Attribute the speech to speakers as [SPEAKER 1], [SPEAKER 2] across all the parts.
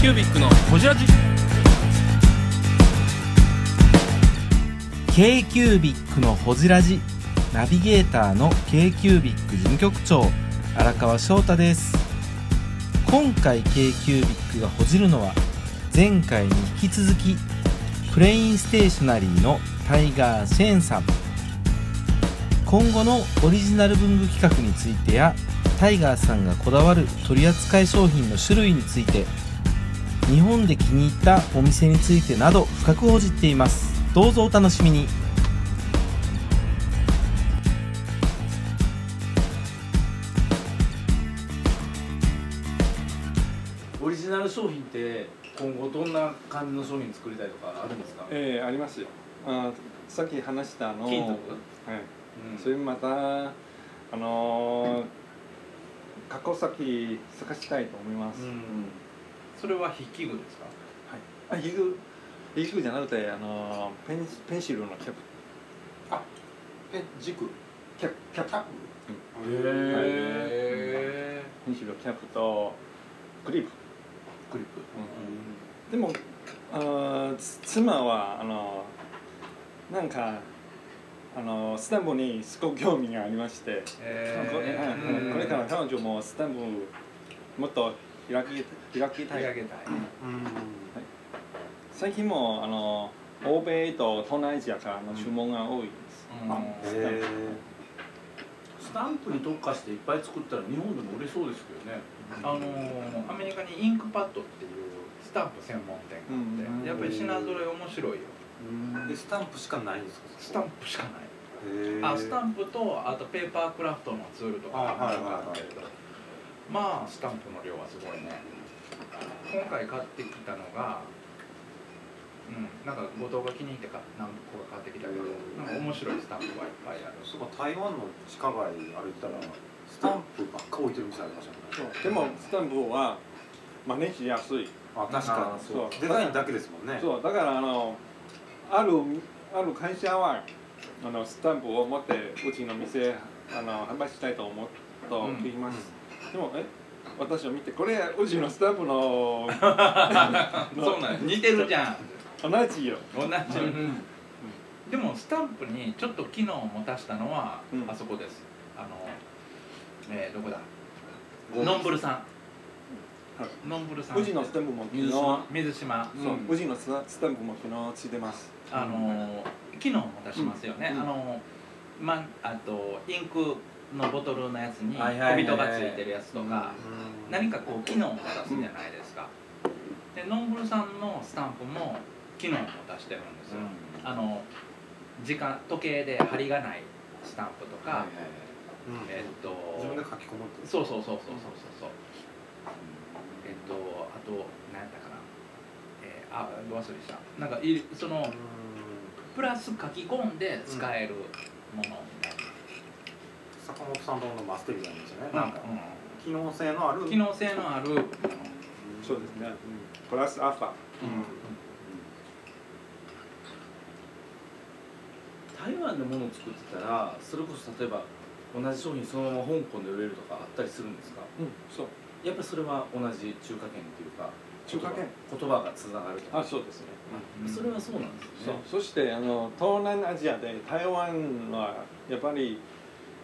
[SPEAKER 1] キュービックのホジラジ
[SPEAKER 2] k q u b i c のほじラジナビゲーターの k q u b i c 事務局長荒川翔太です。今回 k q u b i c がほじるのは前回に引き続きプレインステーショナリーのタイガー・シェーンさん。今後のオリジナル文具企画についてやタイガーさんがこだわる取扱い商品の種類について日本で気に入ったお店についてなど深く報じっています。どうぞお楽しみに。
[SPEAKER 3] オリジナル商品って今後どんな感じの商品作りたいとかあるんですか、
[SPEAKER 4] ええあります。よあさっき話したあの
[SPEAKER 3] 金属、
[SPEAKER 4] はい、
[SPEAKER 3] うん。
[SPEAKER 4] それまたあのー過去先探したいと思います、
[SPEAKER 3] うんそれは筆記具ですか？
[SPEAKER 4] あヒグヒグじゃなくてあのーペンペンシルのキャップ
[SPEAKER 5] え軸。
[SPEAKER 4] キャップ。キャップ
[SPEAKER 3] へえ
[SPEAKER 4] ペンシルのキャップとクリップ、
[SPEAKER 3] クリップ。
[SPEAKER 4] でもあ妻はあのなんかあのスタンプにすごく興味がありまして、これうんこれから彼女もスタンプもっと開き開きたい。
[SPEAKER 3] 手上げたい、
[SPEAKER 4] 最近もあの欧米と東南アジアからの注文が多いです、
[SPEAKER 3] うん。
[SPEAKER 4] あ
[SPEAKER 5] へ
[SPEAKER 3] スタンプに特化していっぱい作ったら日本でも売れそうですけどね、あのーアメリカにインクパッドっていうスタンプ専門店があって、
[SPEAKER 4] うん
[SPEAKER 3] やっぱり品揃え面白いよ。
[SPEAKER 5] えでスタンプしかないんですか？
[SPEAKER 3] スタンプしかない。あスタンプとあとペーパークラフトのツールとか
[SPEAKER 5] あはいはいはい。
[SPEAKER 3] あるけどまあスタンプの量はすごいね。今回買ってきたのがうんなんか後藤が気に入ってか何個か買ってきたけどなんか面白いスタンプがいっぱいある。
[SPEAKER 5] そうか台湾の地下街歩いてたらスタンプばっか置いてる店ありましたね。
[SPEAKER 4] う。でもスタンプは真似しやすい。
[SPEAKER 5] あ確かに。
[SPEAKER 4] そう。
[SPEAKER 5] デザインだけですもんね。
[SPEAKER 4] そう。だからあのあるある会社はあのスタンプを持ってうちの店あの販売したいと思うと聞きます、でもえ私を見てこれうちのスタンプの
[SPEAKER 3] そうなん似てるじゃん。
[SPEAKER 4] 同じよ。
[SPEAKER 3] 同じ、でもスタンプにちょっと機能を持たしたのは、
[SPEAKER 4] うん。
[SPEAKER 3] あそこです。あのえー、どこだ？ノンブルさん、ノンブルさん
[SPEAKER 4] うちのスタンプも昨日
[SPEAKER 3] 水島。水島。
[SPEAKER 4] そう。うちのスタスタンプも昨日ついてます。
[SPEAKER 3] あの機能を持たしますよね、
[SPEAKER 4] うん。
[SPEAKER 3] あのまあとインクのボトルのやつに小人がついてるやつとか、
[SPEAKER 5] うん。
[SPEAKER 3] 何かこう機能を持たすじゃないですか、でノンブルさんのスタンプも機能を持たしてるんですよ、あの時間時計で針がないスタンプとか、
[SPEAKER 5] うん。
[SPEAKER 3] えっと
[SPEAKER 5] 自分で書き込むって
[SPEAKER 3] そう。そうそうそうそうそうそう。えっとあと何やったかな。えー、あ忘れした。なんかいその
[SPEAKER 5] うん。
[SPEAKER 3] プラス書き込んで使えるもの。みたい
[SPEAKER 5] 坂本さんとのマステリーなんですよね
[SPEAKER 3] な、
[SPEAKER 5] なんか機能性のある。
[SPEAKER 3] 機能性のある。
[SPEAKER 4] そうですね。プラスアルファ。
[SPEAKER 3] うん。
[SPEAKER 1] 台湾で物を作ってたらそれこそ例えば同じ商品そのまま香港で売れるとかあったりするん。ですか
[SPEAKER 4] うん。そう
[SPEAKER 1] やっぱりそれは同じ中華圏っていうか
[SPEAKER 4] 中華圏
[SPEAKER 1] 言葉がつながるとか
[SPEAKER 4] あそうですね
[SPEAKER 1] それはそうなん。ですね
[SPEAKER 4] うそしてあの東南アジアで台湾はやっぱり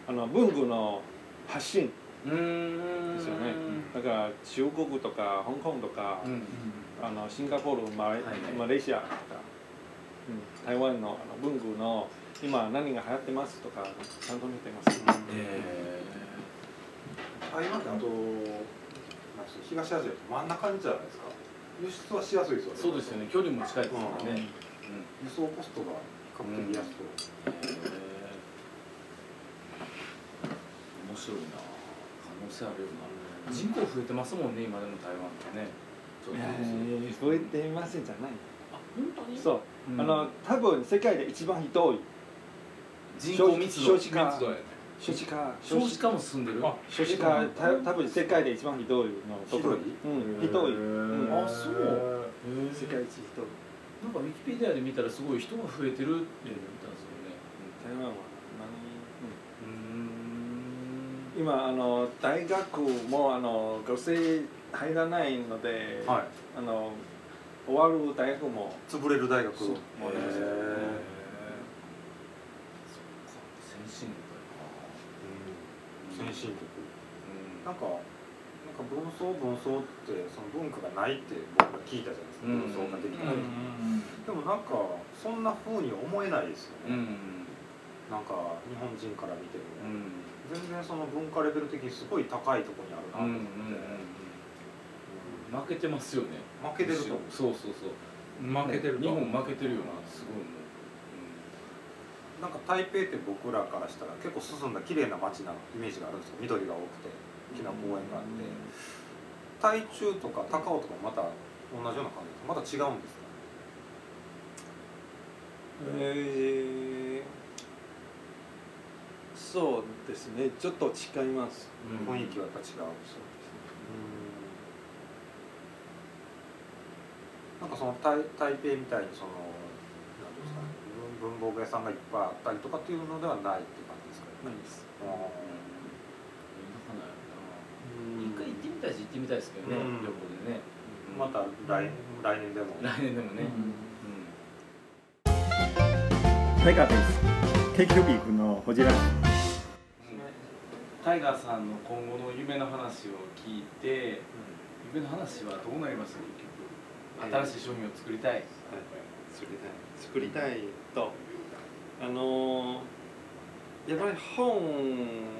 [SPEAKER 4] あの文具の発信
[SPEAKER 1] うーん
[SPEAKER 4] ですよね。だから中国とか香港とか、
[SPEAKER 1] うん。
[SPEAKER 4] あのシンガポールマレ,、
[SPEAKER 1] はい。はい
[SPEAKER 4] マレーシアとか、うん、台湾のあの文具の今何が流行ってますとかちゃんと見てます、
[SPEAKER 1] え
[SPEAKER 5] 台湾ってあと東アジアって真ん中にじゃないですか。輸出はしやすいですよね。
[SPEAKER 1] ーそうですよね。距離も近いですからね
[SPEAKER 5] 輸送コストが比較的安く、
[SPEAKER 1] へー面白いな。可能性あるよな。人口増えてますもんね今でも台湾ってね。ちょっと
[SPEAKER 4] えー増えていませんじゃない
[SPEAKER 1] あ本当に？
[SPEAKER 4] そう、
[SPEAKER 1] うん。
[SPEAKER 4] あの多分世界で一番ひどい。
[SPEAKER 1] 人口密度。
[SPEAKER 4] 少子化。
[SPEAKER 3] 密度やね
[SPEAKER 4] 少子化。
[SPEAKER 1] 少子化も進んでる？
[SPEAKER 3] あ
[SPEAKER 4] 少子化た多分世界で一番ひどいのところ。
[SPEAKER 5] ひ
[SPEAKER 4] うん。ひどい、うん。
[SPEAKER 1] あそう。
[SPEAKER 4] 世界一ひどい。
[SPEAKER 1] なんかウィキペディアで見たらすごい人が増えてるって見たんですよね。
[SPEAKER 4] 台湾は何、
[SPEAKER 1] うん
[SPEAKER 4] 今あの大学もあの学生入らないので、
[SPEAKER 5] はい。
[SPEAKER 4] あの終わる大学も。
[SPEAKER 5] 潰れる大学。もありました
[SPEAKER 1] へ
[SPEAKER 5] ね
[SPEAKER 1] そっか。先進国
[SPEAKER 5] 先進国。
[SPEAKER 1] やな
[SPEAKER 5] なんかなんか文装文装ってその文化がないって僕が聞いたじゃないですか、文装ができたり、でもなんかそんな風に思えないですよ
[SPEAKER 1] うん。
[SPEAKER 5] ね、なんか日本人から見ても、
[SPEAKER 1] うん
[SPEAKER 5] 全然その文化レベル的にすごい高いところにあるなと
[SPEAKER 1] うん
[SPEAKER 5] 思って、
[SPEAKER 1] 負けてますよね。
[SPEAKER 5] 負けてると思う。
[SPEAKER 1] そうそうそう。
[SPEAKER 6] 負けてる
[SPEAKER 1] 日
[SPEAKER 6] と
[SPEAKER 1] 本負けてるよなすごいも
[SPEAKER 5] なんか台北って僕らからしたら結構進んだ綺麗な街なイメージがあるんですよ。緑が多くて大きな公園があって、台中とか高尾とかもまた同じような感じです。また違うんですか
[SPEAKER 4] えーそうですね。ちょっと違います。
[SPEAKER 1] うん。
[SPEAKER 5] 雰囲気はやっぱ違う
[SPEAKER 4] そう
[SPEAKER 5] なんかその台台北みたいにそのなんていうんですかね文文房具屋さんがいっぱいあったりとかっていうのではないっていう感じですか
[SPEAKER 4] ですね。ないです
[SPEAKER 5] あ
[SPEAKER 1] 田舎なん一回行ってみたいし行ってみたいですけどね、
[SPEAKER 5] うん。
[SPEAKER 1] 旅行でね、
[SPEAKER 5] ーまた来来年でも。
[SPEAKER 1] 来年でもね、
[SPEAKER 7] タイガーです。定期トピックのホジラジ。
[SPEAKER 1] タイガーさんの今後の夢の話を聞いて夢の話はどうなりました結局。新しい商品を作りたい、
[SPEAKER 4] 作りたい。作りたいと。あのやっぱり本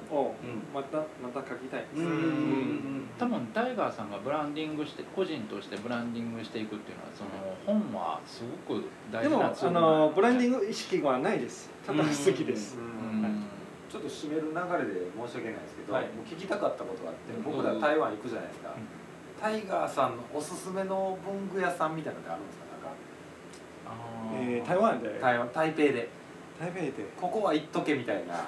[SPEAKER 4] をまた、また書きたいです、
[SPEAKER 1] うん。
[SPEAKER 3] 多分タイガーさんがブランディングして個人としてブランディングしていくっていうのはその本はすごく大
[SPEAKER 4] でも
[SPEAKER 3] 事な
[SPEAKER 4] あのブランディ
[SPEAKER 3] グ
[SPEAKER 4] ング意識はないです。ただ好きです、
[SPEAKER 1] うん
[SPEAKER 5] ちょっと締める流れで申し訳ないですけど、
[SPEAKER 1] はい。
[SPEAKER 5] もう聞きたかったことがあって、
[SPEAKER 1] うん。
[SPEAKER 5] 僕ら台湾行くじゃないですか、タイガーさんのおすすめの文具屋さんみたいなのってあるんですか？なんか。
[SPEAKER 4] えー台湾で？
[SPEAKER 5] 台湾台北で。
[SPEAKER 4] 台北で。
[SPEAKER 5] ここは行っとけみたいな。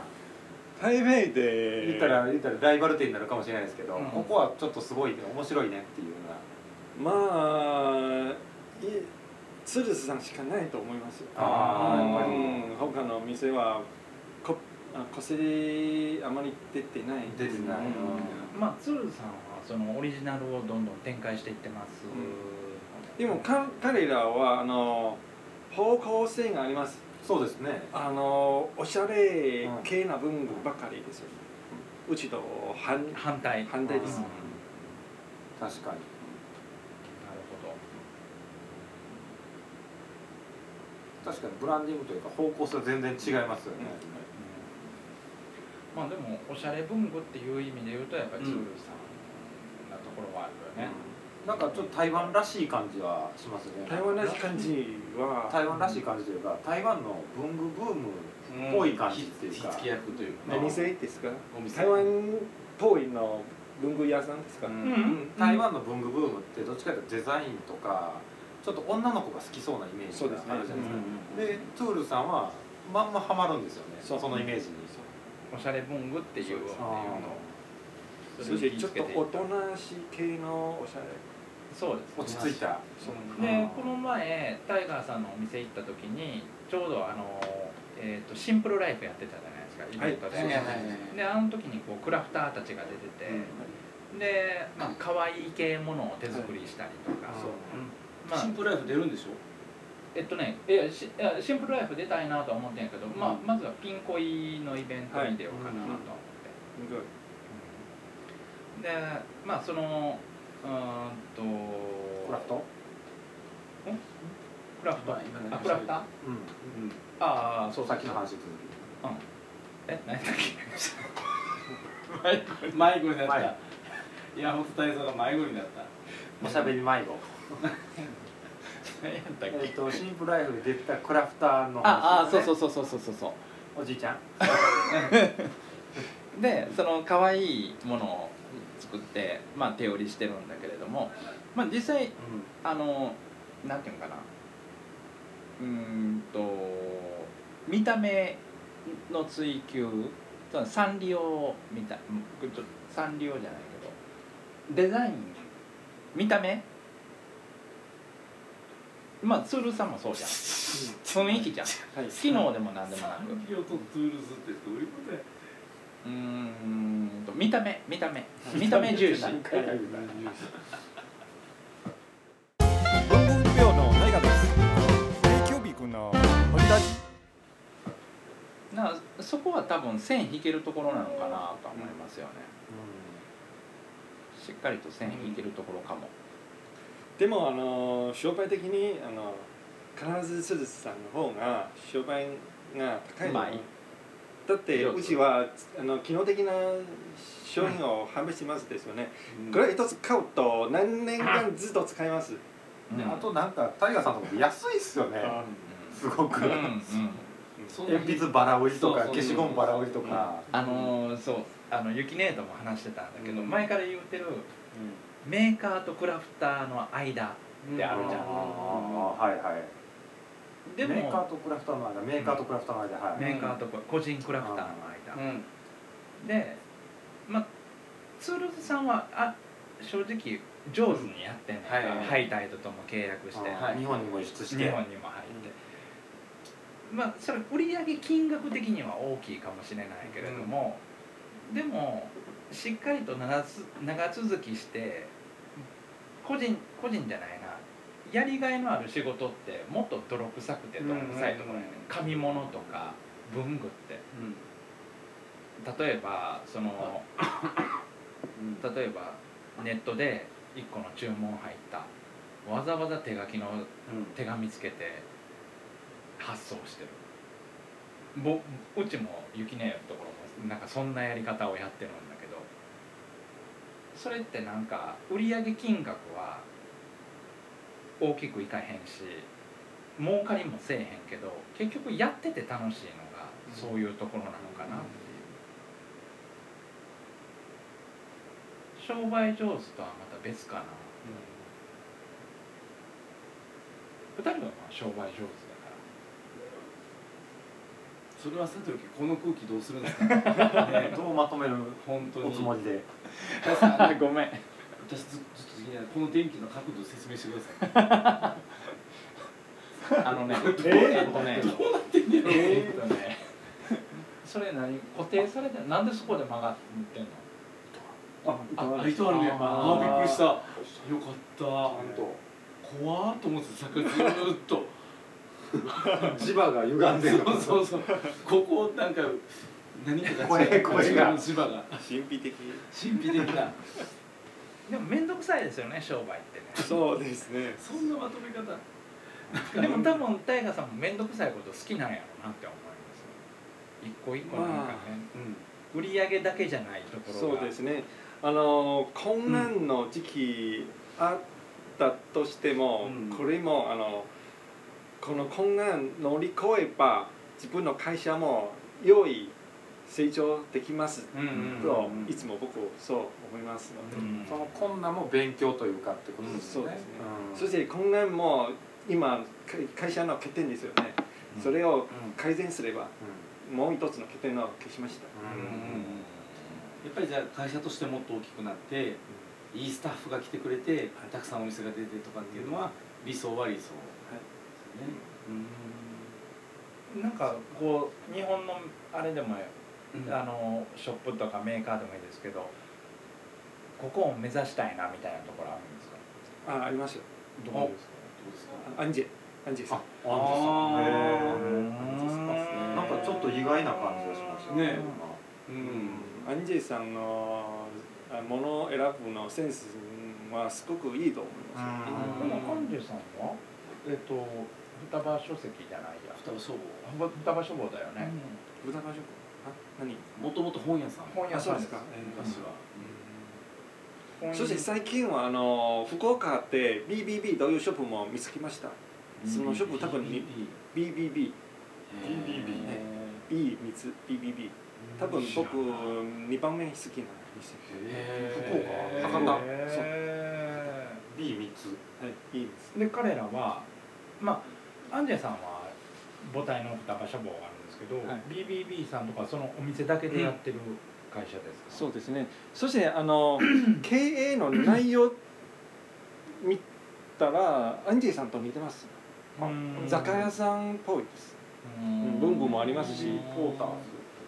[SPEAKER 4] 台北で？
[SPEAKER 5] 言ったら言ったらライバル店になるかもしれないですけど、
[SPEAKER 1] うん。
[SPEAKER 5] ここはちょっとすごいね面白いねっていうような。
[SPEAKER 4] まあいツルスさんしかないと思いますよ。
[SPEAKER 5] あ
[SPEAKER 1] ーやっぱり。
[SPEAKER 4] うん他の店はこあ個性あまり出てない
[SPEAKER 5] 出てない、
[SPEAKER 3] まあ鶴さんはそのオリジナルをどんどん展開していってます、
[SPEAKER 4] でもか彼らはあの方向性があります。
[SPEAKER 5] そうですね。
[SPEAKER 4] あのおしゃれ系な文具ばかりですよ、うちと反
[SPEAKER 3] 反対。
[SPEAKER 4] 反対です、
[SPEAKER 3] うん。
[SPEAKER 5] 確かに。
[SPEAKER 3] なるほど。
[SPEAKER 5] 確かにブランディングというか方向性は全然違いますよね、
[SPEAKER 3] まあでもおしゃれ文具っていう意味で言うとやっぱり鶴さんなところはあるよね、
[SPEAKER 5] なんかちょっと台湾らしい感じはしますね。
[SPEAKER 4] 台湾らしい感じは
[SPEAKER 5] 台湾らしい感じというか台湾の文具ブーム
[SPEAKER 1] うん
[SPEAKER 5] ぽい感じっていうか。
[SPEAKER 1] 火付け役というか。
[SPEAKER 4] 何店ですか？
[SPEAKER 1] お店。
[SPEAKER 4] 台湾っぽいの文具屋さんですか、
[SPEAKER 1] うん。
[SPEAKER 5] うん台湾の文具ブームってどっちかというとデザインとかちょっと女の子が好きそうなイメージがあるじゃないですか。でトゥールさんはまんまハマるんですよね。
[SPEAKER 4] そ
[SPEAKER 5] のイメージに
[SPEAKER 3] おしゃれ文具っていうのを。
[SPEAKER 4] そしてちょっとおとなしい系のおしゃれ。
[SPEAKER 3] そうです
[SPEAKER 5] 落ち着いた。
[SPEAKER 4] そう。
[SPEAKER 3] でこの前タイガーさんのお店行った時にちょうどあの、えー、とシンプルライフやってたじゃないですかイベントで、
[SPEAKER 1] はいはいはいはい。
[SPEAKER 3] であの時にこうクラフターたちが出てて、で、まあ可愛い系ものを手作りしたりとか、
[SPEAKER 4] そう。
[SPEAKER 3] まあ
[SPEAKER 1] シンプルライフ出るんでしょ？
[SPEAKER 3] えっとねいやしいやシンプルライフ出たいなとは思ってんやけど、まあ、まずはピン恋のイベントに出ようかなと思って、
[SPEAKER 4] すごい。
[SPEAKER 3] でまあそのうーんと
[SPEAKER 5] クラフト？
[SPEAKER 3] クラフト。
[SPEAKER 1] まあ
[SPEAKER 3] あクラフター？
[SPEAKER 5] うん。
[SPEAKER 3] ああそう
[SPEAKER 5] さっきの話続き。
[SPEAKER 3] え？何だっけ？
[SPEAKER 1] 迷子。になった。
[SPEAKER 5] はい
[SPEAKER 1] 山本泰造が迷子になった。
[SPEAKER 5] おしゃべり迷子。
[SPEAKER 3] 何やったっけ
[SPEAKER 5] えっとシンプルライフで出たクラフターの
[SPEAKER 3] ああそうそう
[SPEAKER 5] う
[SPEAKER 3] そうそうそうそうそう。
[SPEAKER 5] おじいちゃん。
[SPEAKER 3] でその可愛いものを作って、まあ、手売りしてるんだけれども、まあ、実際あのなんていうのかな。うーんと見た目の追求そのサンリオみたいサンリオじゃないけどデザイン。見た目まあツールさんもそうじゃん。雰囲気じゃん。
[SPEAKER 4] はい。
[SPEAKER 3] 機能でも何でもなく。
[SPEAKER 1] 産業とツールズってどうい。うことや
[SPEAKER 3] うーんと見た目。見た目。見た目重視。なそこは多分線引けるところなのかなと思いますよね。しっかりと線引けるところかも、
[SPEAKER 4] でもあの商売的にあの必ず鈴さんの方が商売が高いの。だってうちはあの機能的な商品を販売しますですよね、これ一つ買うと何年間ずっと使います、
[SPEAKER 3] うん。
[SPEAKER 5] であとなんかタイガーさんとかも安いっすよね。すごく。
[SPEAKER 3] うんうん
[SPEAKER 5] 鉛筆バラ売りとか消しゴムバラ売りとか。
[SPEAKER 3] あのーそう。あのユキネートも話してたんだけど、
[SPEAKER 1] うん。
[SPEAKER 3] 前から言ってるメーカーとクラフターの間ってあるじゃん、
[SPEAKER 5] はいはい。
[SPEAKER 3] でも
[SPEAKER 5] メーカーとクラフターの間メーカーとクラフターの間はい。
[SPEAKER 3] メーカーと個人クラフターの間、
[SPEAKER 1] うん。
[SPEAKER 3] でまあツールズさんはあ正直上手にやってんねんか、
[SPEAKER 1] はい。はいはい
[SPEAKER 3] ハイタイドとも契約して、
[SPEAKER 5] あー日本にも輸出して。
[SPEAKER 3] 日本にも入って、まあそれ売上金額的には大きいかもしれないけれども、でもしっかりと長つ長続きして個人個人じゃないな。やりがいのある仕事ってもっと泥臭くて泥臭いところやね、紙物とか文具って。例えばその例えばネットで1個の注文入った。わざわざ手書きの手紙つけて発送してる。ぼうちも雪ねのところもなんかそんなやり方をやってるんだけどそれってなんか売上金額は大きくいかへんし儲かりもせえへんけど結局やってて楽しいのがそういうところなのかなっていう。商売上手とはまた別かな。二人はまあ商売上手
[SPEAKER 1] それはさておきこの空気どうするんですか？ね
[SPEAKER 5] どうまとめる
[SPEAKER 1] 本当に
[SPEAKER 5] おつもりで
[SPEAKER 3] ごめん
[SPEAKER 1] 私ずずっと気にこの電気の角度説明してください
[SPEAKER 3] あのね
[SPEAKER 1] どう
[SPEAKER 3] えっとね
[SPEAKER 1] どうなってんねやろ
[SPEAKER 3] えーねそれ何固定されてなんでそこで曲がってんの？
[SPEAKER 1] あ、あ、糸あるね。あー、びっくりした。よかった。
[SPEAKER 5] 本
[SPEAKER 1] 怖っと思ってた、さっきずーっと。
[SPEAKER 5] 当 磁場が歪んでる。
[SPEAKER 1] そうそうそう。ここなんか何かが
[SPEAKER 5] 声
[SPEAKER 1] 違う。
[SPEAKER 5] 声が。
[SPEAKER 1] 磁場が。
[SPEAKER 4] 神秘的。
[SPEAKER 1] 神秘的な。
[SPEAKER 3] でも面倒くさいですよね商売ってね。
[SPEAKER 4] そうですね。
[SPEAKER 1] そんなまとめ方。
[SPEAKER 3] でも多分大河さんも面倒くさいこと好きなんやろうなって思います。一個一個なんかね、
[SPEAKER 1] うん。
[SPEAKER 3] 売り上げだけじゃないところが。
[SPEAKER 4] そうですね。あの困難の時期あったとしても、
[SPEAKER 1] うん。
[SPEAKER 4] これもあのこの困難乗り越えば自分の会社も良い成長できますと、
[SPEAKER 1] うん
[SPEAKER 4] いつも僕そう思いますので、
[SPEAKER 3] うん。
[SPEAKER 5] その困難も勉強というかってことですよね。
[SPEAKER 4] そうですね。
[SPEAKER 5] うん。
[SPEAKER 4] そして困難も今会会社の欠点ですよね、それを改善すればもう一つの欠点を消しました、
[SPEAKER 1] やっぱりじゃあ会社としてもっと大きくなって、いいスタッフが来てくれて、たくさんお店が出てとかっていうのは理想は理想ですよね。
[SPEAKER 3] なんかこう日本のあれでも、
[SPEAKER 1] うん。
[SPEAKER 3] あのショップとかメーカーでもいいですけどここを目指したいなみたいなところあるんですか？
[SPEAKER 4] あありますよ。
[SPEAKER 3] どこですか？
[SPEAKER 1] どうですか？
[SPEAKER 4] アンジェアンジェさん。
[SPEAKER 5] あアンジェさんなんかちょっと意外な感じがしました
[SPEAKER 1] ね
[SPEAKER 5] う
[SPEAKER 1] うん。ん。
[SPEAKER 4] アンジェさんのあものを選ぶのセンスはすごくいいと思いますよ。
[SPEAKER 5] うん。
[SPEAKER 3] でもアンジェさんは？えっと双葉書籍じゃないや。
[SPEAKER 1] 双葉消
[SPEAKER 3] 双葉書房だよね、
[SPEAKER 4] 豚バジョあ何
[SPEAKER 1] 防。もともと本屋さん。
[SPEAKER 3] 本屋さん
[SPEAKER 4] あそうですか。
[SPEAKER 1] 昔は。
[SPEAKER 3] 本
[SPEAKER 4] そして最近はあの福岡って BBB というショップも見つけました。そのショップ多分に BBB
[SPEAKER 1] BBB。
[SPEAKER 4] B 三つ。BBB 多分僕2番目に好きな店。
[SPEAKER 5] 福岡。博多。
[SPEAKER 3] へ
[SPEAKER 5] B3 つ。
[SPEAKER 4] はい。いいです
[SPEAKER 3] ーで彼らはまあアンジェさんは母体の双葉書房があるんですけど、
[SPEAKER 4] はい。
[SPEAKER 3] BBB さんとかそのお店だけでやってる会社ですか、
[SPEAKER 4] そうですね。そしてあの 経営の内容見たらアンジェさんと似てます。
[SPEAKER 3] うん。
[SPEAKER 4] 雑貨屋さんっぽいです。
[SPEAKER 3] うん。
[SPEAKER 4] 文具もありますし
[SPEAKER 5] ポーターズ。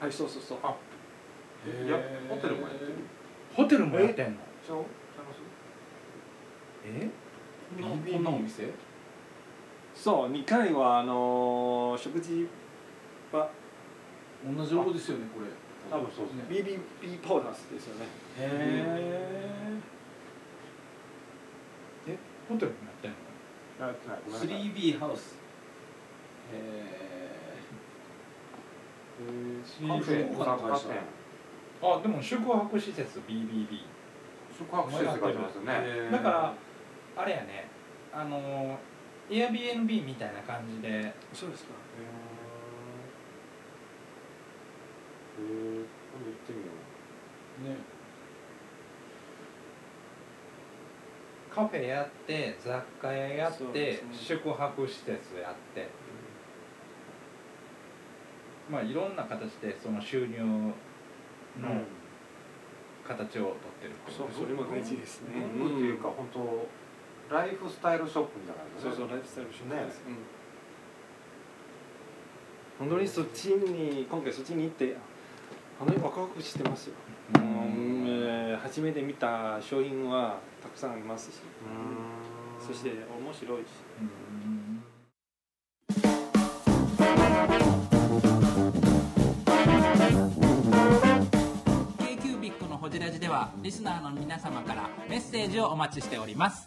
[SPEAKER 4] はいそうそうそう。
[SPEAKER 5] あいやホテルもやってる
[SPEAKER 3] テルもやってんの？え？
[SPEAKER 1] こんなお店？
[SPEAKER 4] そう2階はあの食事場
[SPEAKER 1] 同じロゴですよねこれ。
[SPEAKER 5] 多分そうです。ね。
[SPEAKER 4] BBB ポータスですよね。
[SPEAKER 1] へ
[SPEAKER 3] えホテルもやってんの？
[SPEAKER 5] やってない。ごめんな
[SPEAKER 1] え
[SPEAKER 5] さい。
[SPEAKER 1] 3B ハウス。へ
[SPEAKER 5] カフェ雑貨店
[SPEAKER 3] あでも宿泊施設 BBB
[SPEAKER 5] 宿泊施設がありますよね。
[SPEAKER 1] え
[SPEAKER 3] だからあれやね。あの Airbnb みたいな感じで。
[SPEAKER 4] そうですか。
[SPEAKER 5] へえ今度行ってみよ
[SPEAKER 1] ね。
[SPEAKER 3] カフェやって雑貨屋やって、
[SPEAKER 4] ね。
[SPEAKER 3] 宿泊施設やって。まあいろんな形でその収入
[SPEAKER 5] う
[SPEAKER 3] の形をとってるってこと
[SPEAKER 4] そうそれも大事ですね。
[SPEAKER 5] ブックっていうか本当ライフスタイルショップみたいな
[SPEAKER 4] そうそう
[SPEAKER 5] ね
[SPEAKER 4] ライフスタイルショップ。
[SPEAKER 5] ね。
[SPEAKER 4] です、うん、本当にそっちに今回そっちに行って本当にワクワクしてますよ、
[SPEAKER 3] う
[SPEAKER 4] うん。んえー初めて見た商品はたくさんありますし。
[SPEAKER 5] うーん。
[SPEAKER 4] そして面白いし。
[SPEAKER 3] うん
[SPEAKER 8] リスナーの皆様からメッセージをお待ちしております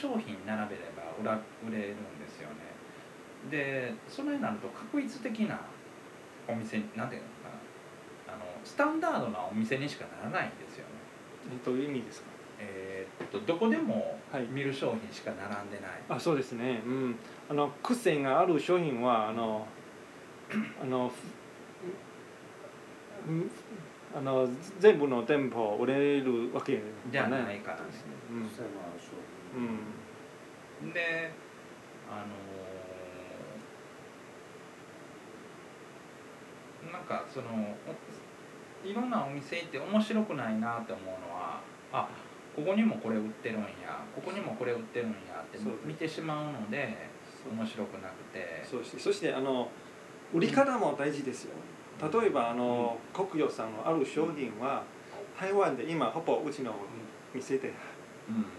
[SPEAKER 3] 商品並べれば売ら売れるんですよね。でそれになると確一的なお店なんていうのかな。あのスタンダードなお店にしかならないんですよね。
[SPEAKER 4] えどういう意味ですか？
[SPEAKER 3] えーっとどこでも
[SPEAKER 4] はい。
[SPEAKER 3] 見る商品しか並んでない、
[SPEAKER 4] あそうですね。うん。あの癖がある商品はあのあのあの全部の店舗売れるわけ
[SPEAKER 3] じゃない。からね。
[SPEAKER 4] うんうん。
[SPEAKER 3] であのーなんかそのおいろんなお店行って面白くないなって思うのはあここにもこれ売ってるんやここにもこれ売ってるんやって見てしまうので面白くなくて。
[SPEAKER 4] そうしてそしてあの売り方も大事ですよ。例えばあの、国与さんのある商品は台湾で今ほぼうちの店で
[SPEAKER 3] うん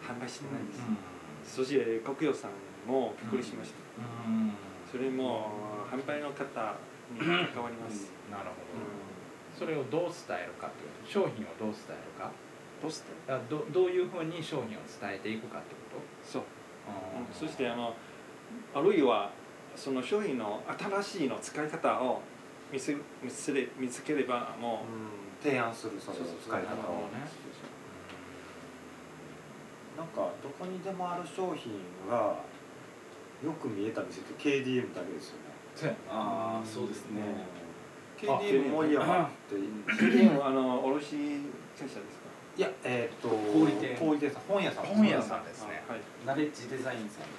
[SPEAKER 4] 販売してないんです、
[SPEAKER 3] うん
[SPEAKER 4] そして国与さんもびっくりしました、
[SPEAKER 3] うん。
[SPEAKER 4] それも販売の方に関わります、
[SPEAKER 3] なるほど、
[SPEAKER 4] うん。
[SPEAKER 3] それをどう伝えるかっていう商品をどう伝えるか？
[SPEAKER 4] どうして
[SPEAKER 3] あどどういうふうに商品を伝えていくかってこ
[SPEAKER 4] そう、
[SPEAKER 3] と、
[SPEAKER 4] うん。そしてあのあるいはその商品の新しいの使い方を見せ見せれ見つければも
[SPEAKER 5] うん。提案するそれを使い方を
[SPEAKER 3] ね
[SPEAKER 5] なんかどこにでもある商品がよく見えた店って KDM だけですよね。
[SPEAKER 3] そうや
[SPEAKER 1] ああそうですね。
[SPEAKER 5] KDM 森山って。
[SPEAKER 4] う KDM あの卸会社ですか？
[SPEAKER 5] いやえーっと
[SPEAKER 1] 小売店。
[SPEAKER 5] 小売店さん。本屋さん。
[SPEAKER 3] 本屋さんですね。
[SPEAKER 4] はい。
[SPEAKER 1] ナレッジデザインさん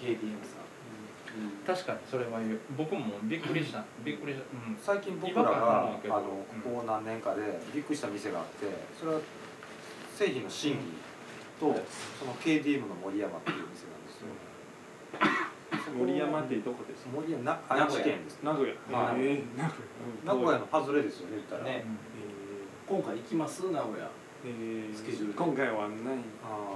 [SPEAKER 1] KDM さん、
[SPEAKER 3] 確かにそれは僕もびっくりした。びっくりした、うん、
[SPEAKER 5] 最近僕らが
[SPEAKER 3] あるけど。
[SPEAKER 5] あのここ何年かでびっくりした店があってそれは製品の審議とその KDM の森山っていう店なんですよ。
[SPEAKER 4] 森山ってどこですか？
[SPEAKER 5] 森山な愛知県です
[SPEAKER 4] 名古屋。名古屋。
[SPEAKER 5] 名古屋の外れですよね言ったら、
[SPEAKER 1] ね。
[SPEAKER 4] え
[SPEAKER 1] 今回行きます？名古屋。
[SPEAKER 4] ーえー
[SPEAKER 1] スケジュール。で
[SPEAKER 4] 今回はない。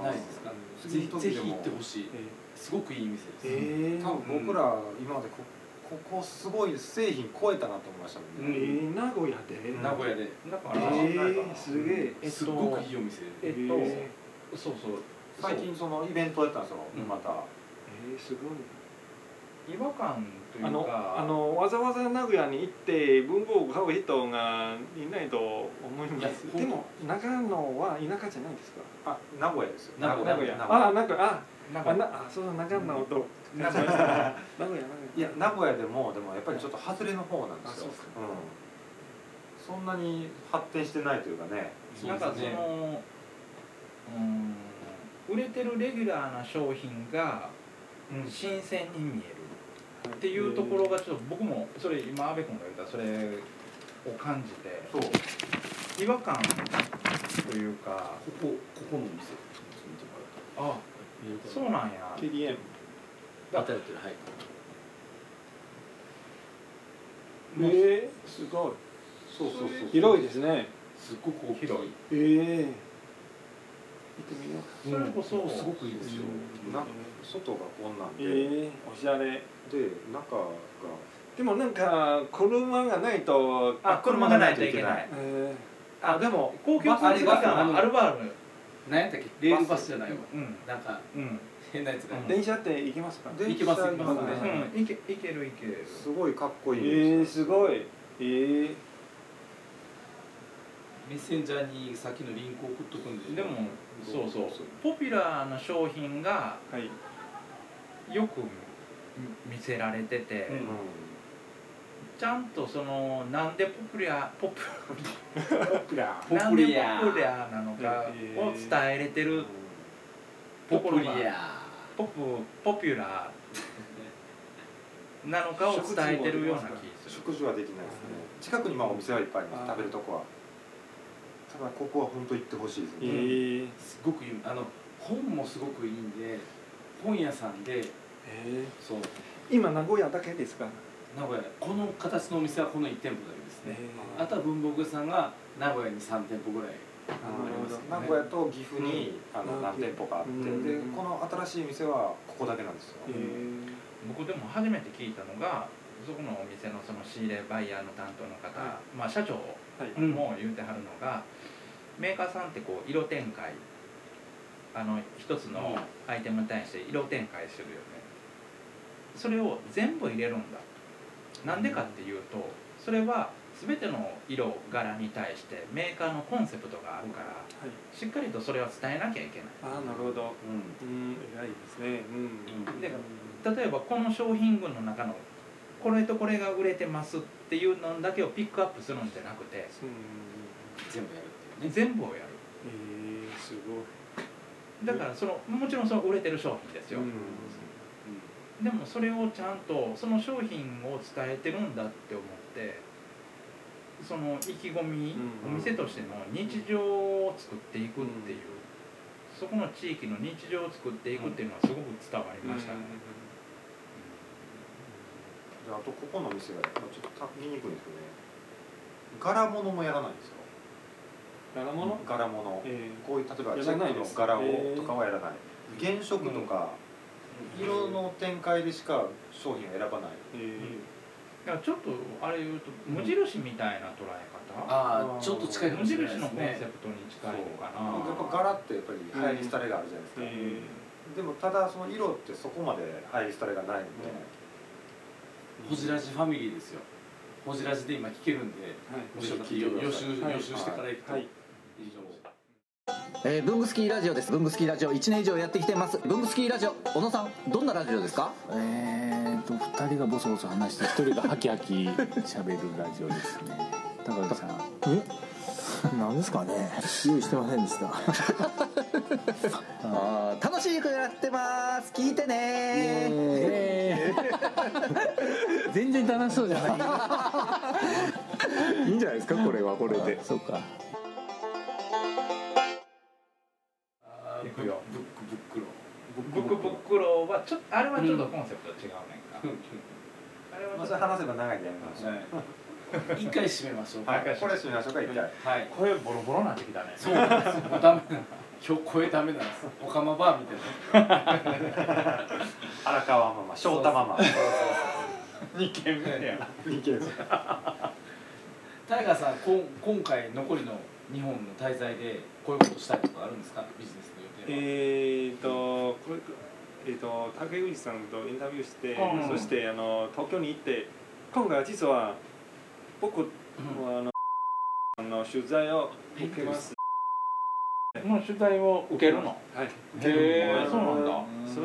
[SPEAKER 1] ないですか？ぜひぜひ行ってほしい。すごくいい店です、
[SPEAKER 4] えー、
[SPEAKER 5] 多分僕ら今までこここすごい製品超えたなと思いましたもんね、
[SPEAKER 4] えー、名古屋で？
[SPEAKER 1] 名古屋で。
[SPEAKER 3] だか
[SPEAKER 4] え
[SPEAKER 3] ら、
[SPEAKER 4] ー、すげえ
[SPEAKER 3] えっと
[SPEAKER 1] すっごくいいお店。
[SPEAKER 3] えっと、
[SPEAKER 4] え
[SPEAKER 3] そうそう。
[SPEAKER 5] 最近そのイベントやったんですよ、
[SPEAKER 1] うん。
[SPEAKER 5] また。
[SPEAKER 4] えー、すごい
[SPEAKER 3] 違和感というか。
[SPEAKER 4] あのあのわざわざ名古屋に行って文房具買う人がいないと思います。でも長野は田舎じゃないですか。
[SPEAKER 5] あ名古屋ですよ。
[SPEAKER 1] 名古屋。
[SPEAKER 4] 名古屋。
[SPEAKER 5] 名古屋
[SPEAKER 4] あ名古屋。あ
[SPEAKER 3] なんか
[SPEAKER 4] あなあそうだ長野と。
[SPEAKER 3] なん。か
[SPEAKER 4] 名古屋名古屋。
[SPEAKER 5] いや名古屋でもでもやっぱりちょっと外れの方なんですよ。
[SPEAKER 4] あそうですか
[SPEAKER 5] うん、そんなに発展してないというかね。
[SPEAKER 3] なんかそのうん売れてるレギュラーな商品が新鮮に見える。っていうところがちょっと僕もそれ今阿部君が言ったそれを感じて違和感というか
[SPEAKER 1] ここここのお店見てもらう
[SPEAKER 3] あそうなんや。
[SPEAKER 4] KDM
[SPEAKER 1] 当たってる。はい。
[SPEAKER 4] え。ー、すごい。
[SPEAKER 5] そうそうそう。
[SPEAKER 4] 広いですね。
[SPEAKER 1] すっごく大きい。
[SPEAKER 3] 広い。
[SPEAKER 4] ええ見てみよう。
[SPEAKER 3] それこそ
[SPEAKER 1] すごくいいですよ。
[SPEAKER 5] な外がこんなんで、
[SPEAKER 4] ええおしゃれ。
[SPEAKER 5] で中が。
[SPEAKER 4] でもなんか車がないと
[SPEAKER 3] あ車がないといけない。
[SPEAKER 4] え
[SPEAKER 5] あでも
[SPEAKER 3] 公共交通機関アルバール
[SPEAKER 1] 何やったっけ？レールバスじゃないわ。
[SPEAKER 3] うん。
[SPEAKER 1] なんか
[SPEAKER 3] うん。
[SPEAKER 1] 変なやつが。
[SPEAKER 4] ー、電車って行きますか？
[SPEAKER 5] 電
[SPEAKER 1] 行けます
[SPEAKER 5] 車
[SPEAKER 1] 行けます。
[SPEAKER 5] ね
[SPEAKER 3] うん。いけいけるいける。
[SPEAKER 5] すごいかっこいいん
[SPEAKER 4] えー、すごい。ええ
[SPEAKER 1] メッセンジャーにさっきのリンク送っとくんで。
[SPEAKER 3] でもそうそう。ポピュラーな商品が
[SPEAKER 4] はい。
[SPEAKER 3] よく見せられてて、
[SPEAKER 1] うん。
[SPEAKER 3] ちゃんとそのなんでポピュラーポピ
[SPEAKER 4] ポピュラ
[SPEAKER 1] ポ
[SPEAKER 3] なんでポピュラーなのかを伝えれてるところが
[SPEAKER 1] ポプリア
[SPEAKER 3] ポプポピュラーなのかを伝えてるような気する。
[SPEAKER 5] 食事はできないですね。近くにまあお店はいっぱいあります。食べるとこはただここは本当行ってほしいです
[SPEAKER 4] え
[SPEAKER 5] ね、
[SPEAKER 4] ー、
[SPEAKER 1] すごくいいあの本もすごくいいんで本屋さんで
[SPEAKER 4] え
[SPEAKER 1] そう。
[SPEAKER 4] ー、今名古屋だけですか？
[SPEAKER 1] 名古屋。この形のお店はこの1店舗だけですね。
[SPEAKER 4] え
[SPEAKER 1] あとは文房具屋さんが名古屋に3店舗ぐらい
[SPEAKER 5] 名古屋と岐阜に、あの
[SPEAKER 4] うん。
[SPEAKER 5] 何店舗かあって、
[SPEAKER 4] うん。
[SPEAKER 5] でこの新しい店はここだけなんですよ、
[SPEAKER 4] えー、
[SPEAKER 3] 僕でも初めて聞いたのがそこのお店のその仕入れバイヤーの担当の方、
[SPEAKER 4] は
[SPEAKER 3] まあ社長
[SPEAKER 4] はい、
[SPEAKER 3] も言うてはるのが、メーカーさんってこう色展開あの一つのアイテムに対して色展開するよね。それを全部入れるんだ。なんでかっていうとそれは全ての色柄に対してメーカーのコンセプトがあるから
[SPEAKER 4] はい、
[SPEAKER 3] しっかりとそれは伝えなきゃいけない。
[SPEAKER 4] ああなるほど。
[SPEAKER 1] うん。
[SPEAKER 4] うん偉いですね。うん、
[SPEAKER 3] で例えばこの商品群の中のこれとこれが売れてますっていうのだけをピックアップするんじゃなくて
[SPEAKER 4] う。ん
[SPEAKER 1] 全部やるっていうね。
[SPEAKER 3] 全部をやる
[SPEAKER 4] えー、すごい。
[SPEAKER 3] だからそのもちろんその売れてる商品ですよ、
[SPEAKER 4] うん。
[SPEAKER 3] でもそれをちゃんとその商品を伝えてるんだって思ってその意気込み、
[SPEAKER 4] うん
[SPEAKER 3] お店としての日常を作っていくっていう、そこの地域の日常を作っていくっていうのはすごく伝わりましたね、
[SPEAKER 5] であとここの店は、まあ、ちょっとた見にくいんですけどね。柄物もやらないんですよ。
[SPEAKER 4] 柄物？
[SPEAKER 5] 柄物。
[SPEAKER 4] え
[SPEAKER 5] こういう例えば
[SPEAKER 4] や
[SPEAKER 5] チェックの柄をとかはやらない。原色とか色の展開でしか商品を選ばない。
[SPEAKER 4] ー、え
[SPEAKER 3] だからちょっとあれ言うと無印みたいな捉え方、
[SPEAKER 1] ああちょっと近いかも
[SPEAKER 3] 無
[SPEAKER 1] しれないです
[SPEAKER 3] 印のコンセ
[SPEAKER 1] ね
[SPEAKER 3] プトに近いのかな。
[SPEAKER 5] やっぱ柄ってやっぱり入り廃れがあるじゃないですか、
[SPEAKER 4] ー、え
[SPEAKER 5] でもただその色ってそこまで入り廃れがないので、
[SPEAKER 1] ホジラジファミリーですよ。ホジラジで今聞けるんで
[SPEAKER 4] ー、はい。
[SPEAKER 1] もしよかったら予習してから行くと
[SPEAKER 4] はい
[SPEAKER 1] いいと思う。
[SPEAKER 9] えー、ブングスキーラジオです。ブングスキーラジオ。1年以上やってきてます。ブングスキーラジオ小野さんどんなラジオですか？
[SPEAKER 10] えーと2人がボソボソ話して1人がハキハキ喋るラジオですね。高木さん。
[SPEAKER 11] え？なんですかね？用意してませんでした。
[SPEAKER 9] あー楽しくやってます。聞いてね
[SPEAKER 10] 全然楽しそうじゃない。
[SPEAKER 11] いいんじゃないですか？これはこれで。
[SPEAKER 10] そうか。
[SPEAKER 1] あー
[SPEAKER 3] 行くよ。
[SPEAKER 1] ブックブックロ
[SPEAKER 3] ブックブックローはちょっとあれはちょっとコンセプト違うねんか、あれは
[SPEAKER 5] まあ、
[SPEAKER 3] ちょっと
[SPEAKER 5] 話せば長いんでやめましょう
[SPEAKER 1] はい。一回締めましょう。
[SPEAKER 5] はい、これ締めましょうか一回、
[SPEAKER 1] はい。
[SPEAKER 3] 声ボロボロになってきたね。
[SPEAKER 1] そうなんですよ。ダメ今日声ダメなんです。オカマバーみたいな。
[SPEAKER 5] 荒川ママ翔太ママ
[SPEAKER 3] 2軒目や。
[SPEAKER 5] 二軒です
[SPEAKER 1] タイガーさんこん今回残りの日本の滞在でこういうことしたいとかあるんですか？ビジネスの予定は。
[SPEAKER 4] えーとこれえー、と竹内さんとインタビューして、
[SPEAKER 3] うん。
[SPEAKER 4] そしてあの東京に行って今回は実は僕はあのあの取材を受けます。
[SPEAKER 3] の取材を受けるの？
[SPEAKER 4] はい。
[SPEAKER 3] へーそうなんだ。
[SPEAKER 4] そ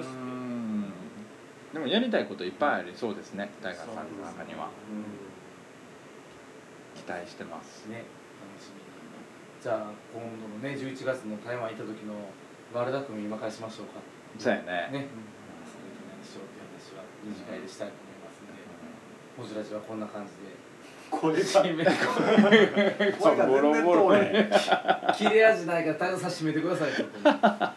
[SPEAKER 3] もやりたいこといっぱいありそうですね。タイガーさんの中には。期待してます。
[SPEAKER 1] ね楽しみじゃあ今度のね11月の台湾行った時のワールド組今からしましょうか。
[SPEAKER 3] そうやね。
[SPEAKER 1] ね。それで何しようって話は。二次会でしたいと思いますので。ホジラジはこんな感じで。
[SPEAKER 5] 声が。
[SPEAKER 1] 締め
[SPEAKER 5] 声が。全然遠 い。
[SPEAKER 1] 切れ味ないからタイガーさん締めてください は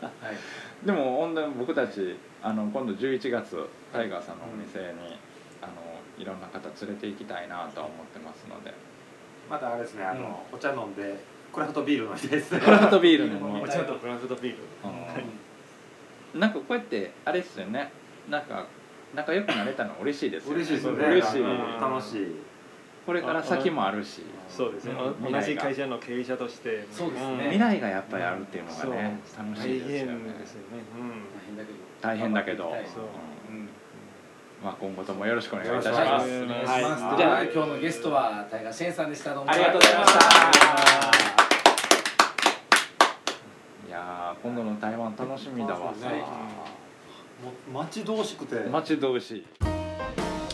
[SPEAKER 1] い。
[SPEAKER 3] でも本当に僕たちあの今度11月タイガーさんのお店に、あのいろんな方連れて行きたいなとは思ってますので。
[SPEAKER 5] またあれですねあの、お茶飲んでクラフトビール飲みたいです。ね
[SPEAKER 3] クラフトビールの
[SPEAKER 4] お茶とクラフトビール。
[SPEAKER 3] うん。なんかこうやってあれですよね。なんか仲良くなれたの嬉しいですよね。
[SPEAKER 5] 嬉しいですよね。楽しい
[SPEAKER 3] これから先もあるし。
[SPEAKER 4] そうですね、
[SPEAKER 3] うん。
[SPEAKER 4] 同じ会社の経営者として。
[SPEAKER 1] そうですね。
[SPEAKER 3] 未来がやっぱりあるっていうのがね、
[SPEAKER 4] そう。
[SPEAKER 3] 楽しいですよね。
[SPEAKER 4] 大変ですよね、
[SPEAKER 1] 大変だけど
[SPEAKER 3] 大変だけど、
[SPEAKER 1] そう。
[SPEAKER 3] うん。まあ今後ともよろしくお願いいたし
[SPEAKER 1] お
[SPEAKER 3] ます。はい。
[SPEAKER 1] じゃあ今日のゲストはタイガーシェンさんでした。どうも。
[SPEAKER 3] ありがとうございました。いやー今度の台湾楽しみだわ。
[SPEAKER 5] 待ち遠しくて。
[SPEAKER 3] 待ち遠しい。